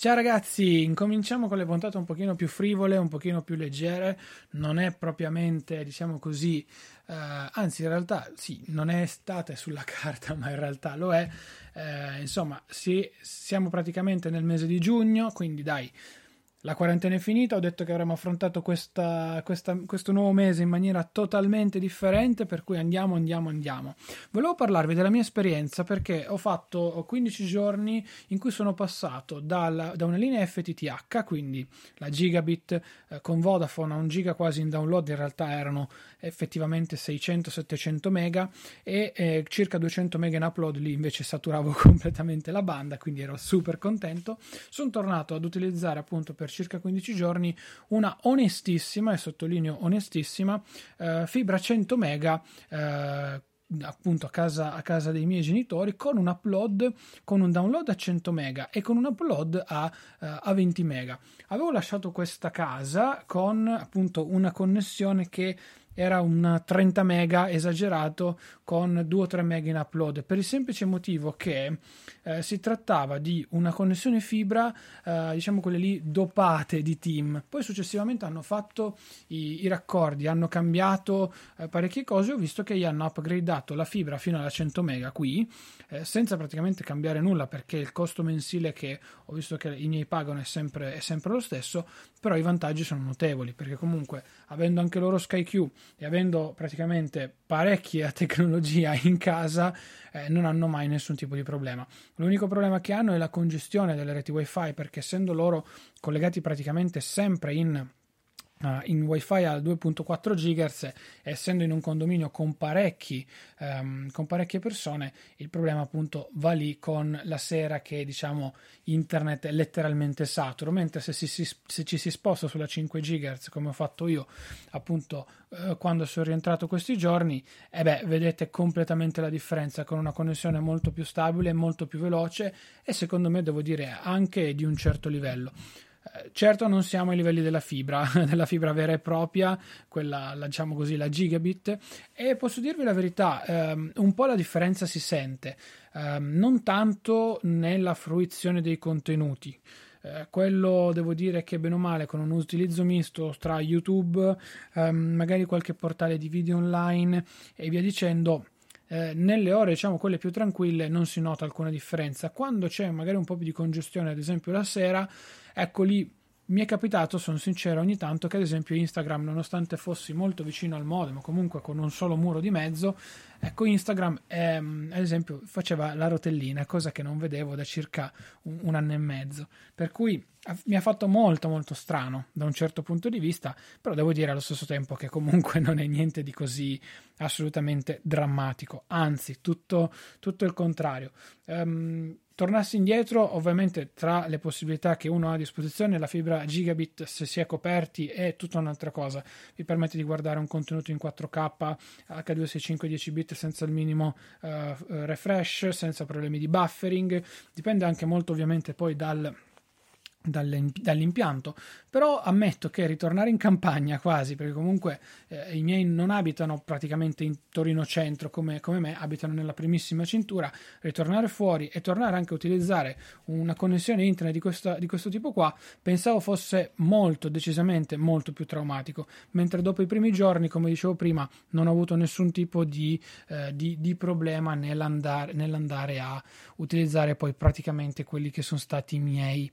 Ciao ragazzi, incominciamo con le puntate un pochino più frivole, un pochino più leggere, non è propriamente, diciamo così, eh, anzi in realtà sì, non è estate sulla carta, ma in realtà lo è, eh, insomma, sì, siamo praticamente nel mese di giugno, quindi dai, la quarantena è finita, ho detto che avremmo affrontato questa, questa, questo nuovo mese in maniera totalmente differente, per cui andiamo, andiamo, andiamo. Volevo parlarvi della mia esperienza perché ho fatto 15 giorni in cui sono passato dalla, da una linea FTTH, quindi la gigabit eh, con Vodafone a un giga quasi in download, in realtà erano effettivamente 600-700 mega e eh, circa 200 mega in upload, lì invece saturavo completamente la banda, quindi ero super contento. Sono tornato ad utilizzare appunto per circa 15 giorni una onestissima, e sottolineo onestissima, eh, fibra 100 mega eh, appunto a casa, a casa, dei miei genitori con un upload con un download a 100 mega e con un upload a, uh, a 20 mega. Avevo lasciato questa casa con appunto una connessione che era un 30 mega esagerato con 2 o 3 mega in upload. Per il semplice motivo che eh, si trattava di una connessione fibra eh, diciamo quelle lì dopate di team. Poi successivamente hanno fatto i, i raccordi hanno cambiato eh, parecchie cose. Ho visto che gli hanno upgradato la fibra fino alla 100 mega qui eh, senza praticamente cambiare nulla perché il costo mensile che ho visto che i miei pagano è sempre, è sempre lo stesso però i vantaggi sono notevoli perché comunque avendo anche loro SkyQ e avendo praticamente parecchia tecnologia in casa eh, non hanno mai nessun tipo di problema. L'unico problema che hanno è la congestione delle reti wifi perché essendo loro collegati praticamente sempre in Uh, in wifi a 2.4 GHz essendo in un condominio con, parecchi, um, con parecchie persone il problema appunto va lì con la sera che diciamo internet è letteralmente saturo. Mentre se, si, se ci si sposta sulla 5 GHz come ho fatto io appunto uh, quando sono rientrato questi giorni eh beh vedete completamente la differenza con una connessione molto più stabile molto più veloce e secondo me devo dire anche di un certo livello certo non siamo ai livelli della fibra, della fibra vera e propria, quella la, diciamo così la gigabit e posso dirvi la verità, ehm, un po' la differenza si sente, ehm, non tanto nella fruizione dei contenuti. Eh, quello devo dire che bene o male con un utilizzo misto tra YouTube, ehm, magari qualche portale di video online e via dicendo, eh, nelle ore diciamo quelle più tranquille non si nota alcuna differenza quando c'è magari un po' più di congestione ad esempio la sera ecco lì mi è capitato, sono sincero, ogni tanto che ad esempio Instagram, nonostante fossi molto vicino al modem, comunque con un solo muro di mezzo, ecco Instagram ehm, ad esempio faceva la rotellina, cosa che non vedevo da circa un, un anno e mezzo. Per cui mi ha fatto molto molto strano da un certo punto di vista, però devo dire allo stesso tempo che comunque non è niente di così assolutamente drammatico, anzi tutto, tutto il contrario. Um, tornassi indietro, ovviamente tra le possibilità che uno ha a disposizione, la fibra gigabit se si è coperti è tutta un'altra cosa, vi permette di guardare un contenuto in 4K, H265 10 bit senza il minimo uh, refresh, senza problemi di buffering, dipende anche molto ovviamente poi dal dall'impianto. Però ammetto che ritornare in campagna quasi perché comunque eh, i miei non abitano praticamente in Torino centro come, come, me abitano nella primissima cintura ritornare fuori e tornare anche a utilizzare una connessione internet di, questa, di questo tipo qua pensavo fosse molto decisamente molto più traumatico. Mentre dopo i primi giorni come dicevo prima non ho avuto nessun tipo di, eh, di, di problema nell'andare, nell'andare a utilizzare poi praticamente quelli che sono stati i miei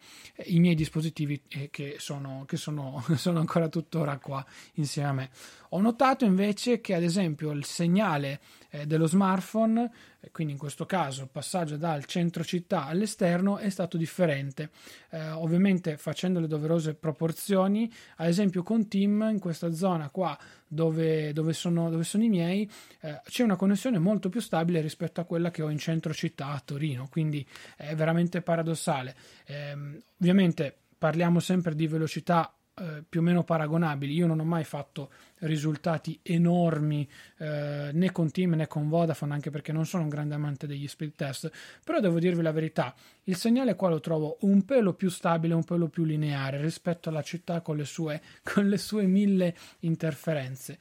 i miei dispositivi eh, che, sono, che sono, sono ancora tuttora qua insieme a me. Ho notato invece che ad esempio il segnale dello smartphone, eh, quindi in questo caso il passaggio dal centro città all'esterno è stato differente, eh, ovviamente facendo le doverose proporzioni, ad esempio con Team in questa zona qua dove, dove, sono, dove sono, i miei eh, c'è una connessione molto più stabile rispetto a quella che ho in centro città a Torino, quindi è veramente paradossale. Ehm, ovviamente parliamo sempre di velocità eh, più o meno paragonabili. Io non ho mai fatto risultati enormi eh, né con Team né con Vodafone, anche perché non sono un grande amante degli speed test. Però devo dirvi la verità: il segnale qua lo trovo un pelo più stabile, un pelo più lineare rispetto alla città con le sue, con le sue mille interferenze.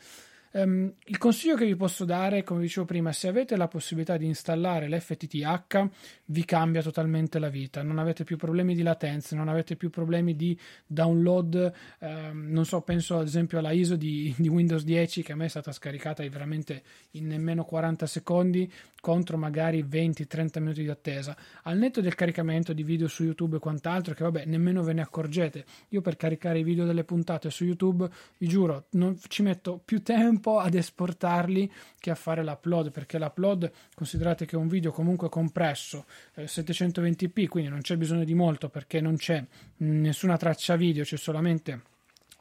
Um, il consiglio che vi posso dare, come dicevo prima, se avete la possibilità di installare l'FTTH, vi cambia totalmente la vita. Non avete più problemi di latenza, non avete più problemi di download. Um, non so, penso ad esempio alla ISO di, di, Windows 10 che a me è stata scaricata veramente in nemmeno 40 secondi contro magari 20-30 minuti di attesa. Al netto del caricamento di video su YouTube e quant'altro, che vabbè, nemmeno ve ne accorgete. Io per caricare i video delle puntate su YouTube, vi giuro, non ci metto più tempo tempo ad esportarli che a fare l'upload, perché l'upload considerate che è un video comunque compresso eh, 720p, quindi non c'è bisogno di molto perché non c'è nessuna traccia video, c'è solamente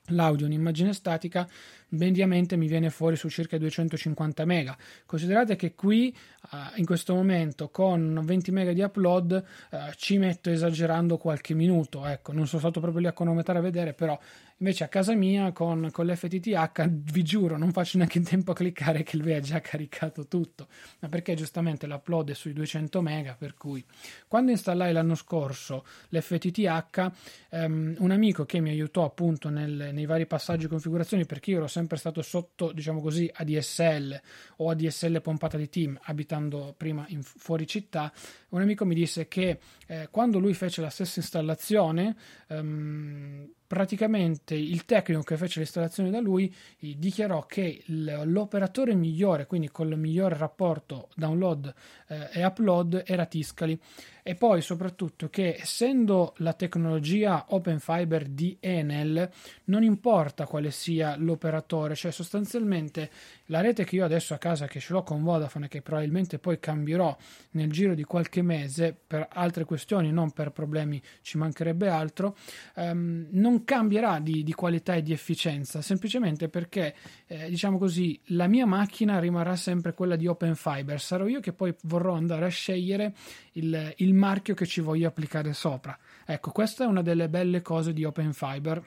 l'audio, un'immagine statica, mediamente mi viene fuori su circa 250 mega. Considerate che qui uh, in questo momento con 20 mega di upload uh, ci metto esagerando qualche minuto, ecco, non sono stato proprio lì a cronometrare a vedere, però Invece a casa mia con, con l'FTTH vi giuro non faccio neanche in tempo a cliccare che lui ha già caricato tutto, ma perché giustamente l'upload è sui 200 mega per cui quando installai l'anno scorso l'FTTH um, un amico che mi aiutò appunto nel, nei vari passaggi e configurazioni perché io ero sempre stato sotto diciamo così ADSL o ADSL pompata di team abitando prima in fuori città un amico mi disse che eh, quando lui fece la stessa installazione um, praticamente il tecnico che fece l'installazione da lui dichiarò che l'operatore migliore, quindi con il migliore rapporto download eh, e upload, era Tiscali. E poi soprattutto che essendo la tecnologia Open Fiber di Enel non importa quale sia l'operatore, cioè sostanzialmente la rete che io adesso a casa che ce l'ho con Vodafone che probabilmente poi cambierò nel giro di qualche mese per altre questioni, non per problemi, ci mancherebbe altro, ehm, non cambierà di, di, qualità e di efficienza, semplicemente perché eh, diciamo così la mia macchina rimarrà sempre quella di Open Fiber, sarò io che poi vorrò andare a scegliere il, il marchio che ci voglio applicare sopra. Ecco, questa è una delle belle cose di Open Fiber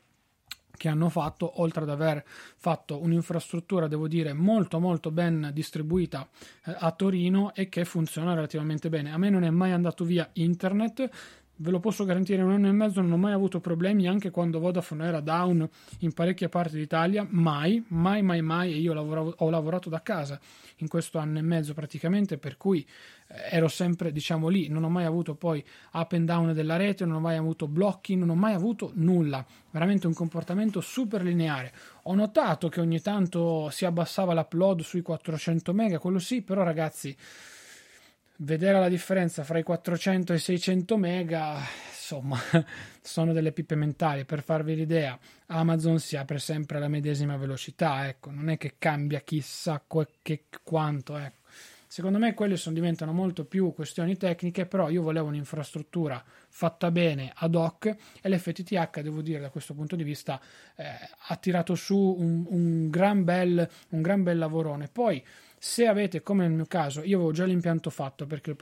che hanno fatto, oltre ad aver fatto un'infrastruttura, devo dire, molto molto ben distribuita eh, a Torino e che funziona relativamente bene. A me non è mai andato via internet, ve lo posso garantire, un anno e mezzo non ho mai avuto problemi, anche quando Vodafone era down in parecchie parti d'Italia, mai, mai, mai, mai, e io lavoravo, ho lavorato da casa in questo anno e mezzo praticamente, per cui eh, ero sempre, diciamo, lì, non ho mai avuto poi up and down della rete, non ho mai avuto blocchi, non ho mai avuto nulla, veramente un comportamento super lineare. Ho notato che ogni tanto si abbassava l'upload sui 400 mega, quello sì, però ragazzi vedere la differenza fra i 400 e i 600 mega insomma sono delle pippe mentali. Per farvi l'idea, Amazon si apre sempre alla medesima velocità, ecco, non è che cambia chissà che quanto, ecco. Secondo me quelle sono, diventano molto più questioni tecniche, però io volevo un'infrastruttura fatta bene ad hoc e l'FTTH, devo dire, da questo punto di vista eh, ha tirato su un, un, gran bel, un gran bel lavorone. Poi se avete, come nel mio caso, io avevo già l'impianto fatto perché il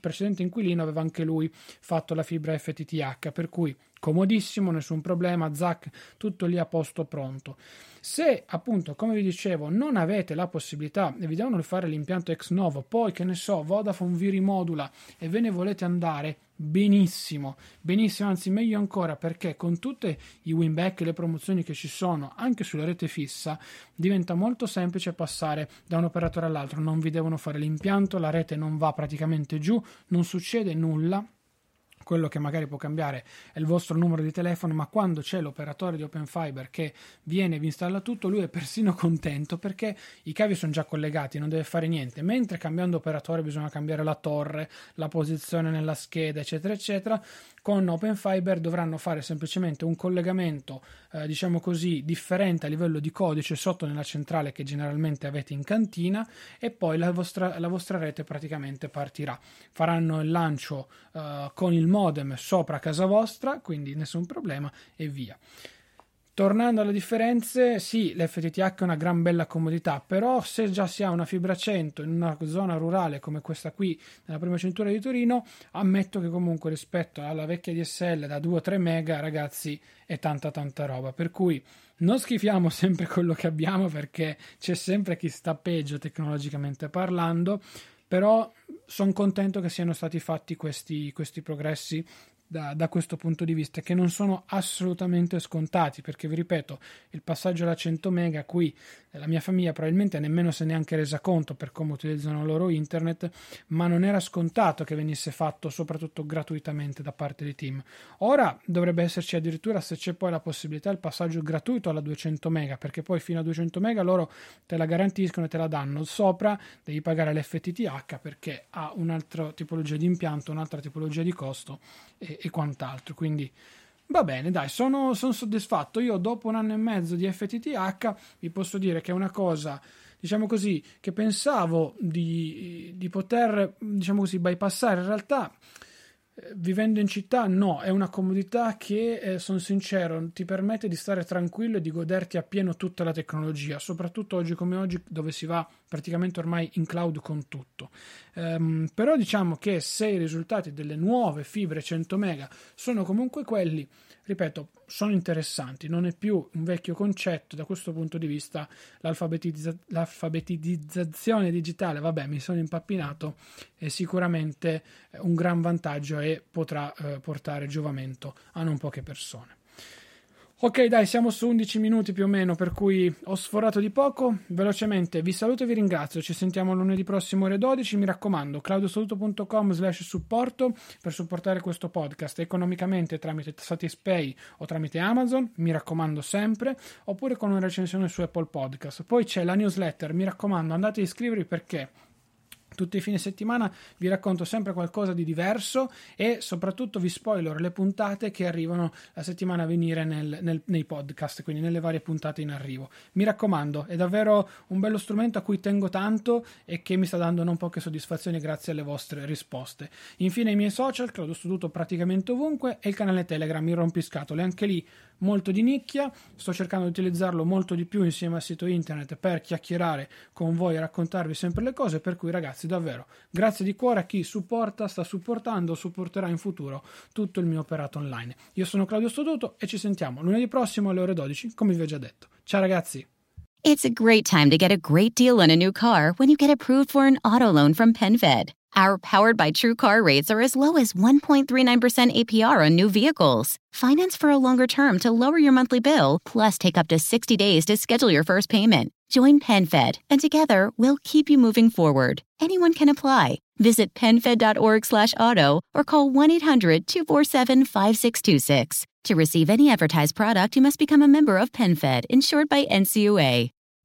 precedente inquilino aveva anche lui fatto la fibra FTTH, per cui comodissimo, nessun problema, Zac, tutto lì a posto pronto. Se appunto, come vi dicevo, non avete la possibilità e vi devono fare l'impianto ex novo, poi che ne so, Vodafone vi rimodula e ve ne volete andare, benissimo, benissimo, anzi meglio ancora perché con tutti i winback e le promozioni che ci sono anche sulla rete fissa diventa molto semplice passare da un operatore all'altro, non vi devono fare l'impianto, la rete non va praticamente giù, non succede nulla quello che magari può cambiare è il vostro numero di telefono, ma quando c'è l'operatore di Open Fiber che viene e vi installa tutto, lui è persino contento perché i cavi sono già collegati, non deve fare niente, mentre cambiando operatore bisogna cambiare la torre, la posizione nella scheda, eccetera, eccetera. Con Open Fiber dovranno fare semplicemente un collegamento, eh, diciamo così, differente a livello di codice sotto nella centrale che generalmente avete in cantina e poi la vostra, la vostra rete praticamente partirà. Faranno il lancio eh, con il modem sopra casa vostra, quindi nessun problema e via. Tornando alle differenze, sì, l'FTTH è una gran bella comodità, però se già si ha una fibra 100 in una zona rurale come questa qui, nella prima cintura di Torino, ammetto che comunque rispetto alla vecchia DSL da 2-3 mega, ragazzi, è tanta tanta roba. Per cui non schifiamo sempre quello che abbiamo perché c'è sempre chi sta peggio tecnologicamente parlando, però sono contento che siano stati fatti questi, questi progressi da, da, questo punto di vista, che non sono assolutamente scontati, perché vi ripeto, il passaggio alla 100 mega qui la mia famiglia probabilmente nemmeno se ne è anche resa conto per come utilizzano loro internet, ma non era scontato che venisse fatto soprattutto gratuitamente da parte di team. Ora dovrebbe esserci addirittura se c'è poi la possibilità il passaggio gratuito alla 200 mega, perché poi fino a 200 mega loro te la garantiscono e te la danno. Sopra devi pagare l'FTTH perché ha un'altra tipologia di impianto, un'altra tipologia di costo e, e quant'altro. Quindi Va bene, dai, sono, sono, soddisfatto. Io dopo un anno e mezzo di FTTH vi posso dire che è una cosa, diciamo così, che pensavo di, di poter, diciamo così, bypassare. In realtà vivendo in città no, è una comodità che, eh, sono sincero, ti permette di stare tranquillo e di goderti appieno tutta la tecnologia, soprattutto oggi come oggi dove si va praticamente ormai in cloud con tutto. Um, però diciamo che se i risultati delle nuove fibre 100 mega sono comunque quelli, ripeto, sono interessanti, non è più un vecchio concetto da questo punto di vista l'alfabetizza- l'alfabetizzazione digitale, vabbè mi sono impappinato, è sicuramente un gran vantaggio e potrà eh, portare giovamento a non poche persone. Ok, dai, siamo su 11 minuti più o meno, per cui ho sforato di poco. Velocemente vi saluto e vi ringrazio. Ci sentiamo lunedì prossimo ore 12. Mi raccomando, claudiosaluto.com slash supporto per supportare questo podcast economicamente tramite Satispay o tramite Amazon, mi raccomando sempre, oppure con una recensione su Apple Podcast. Poi c'è la newsletter, mi raccomando, andate a iscrivervi perché tutti i fine settimana vi racconto sempre qualcosa di diverso e soprattutto vi spoiler le puntate che arrivano la settimana a venire nel, nel, nei podcast, quindi nelle varie puntate in arrivo. Mi raccomando, è davvero un bello strumento a cui tengo tanto e che mi sta dando non poche soddisfazioni grazie alle vostre risposte. Infine i miei social, Claudio Studuto praticamente ovunque e il canale Telegram, il rompiscatole, anche lì molto di nicchia, sto cercando di utilizzarlo molto di più insieme al sito internet per chiacchierare con voi e raccontarvi sempre le cose, per cui ragazzi davvero grazie di cuore a chi supporta, sta supportando o supporterà in futuro tutto il mio operato online. Io sono Claudio Stoduto e ci sentiamo lunedì prossimo alle ore 12, come vi ho già detto. Ciao ragazzi! It's a great time to get a great deal on a new car when you get approved for an auto loan from PenFed. Our powered by True Car rates are as low as 1.39% APR on new vehicles. Finance for a longer term to lower your monthly bill, plus take up to 60 days to schedule your first payment. Join PenFed, and together we'll keep you moving forward. Anyone can apply. Visit PenFed.org/auto or call 1-800-247-5626. To receive any advertised product, you must become a member of PenFed, insured by NCUA.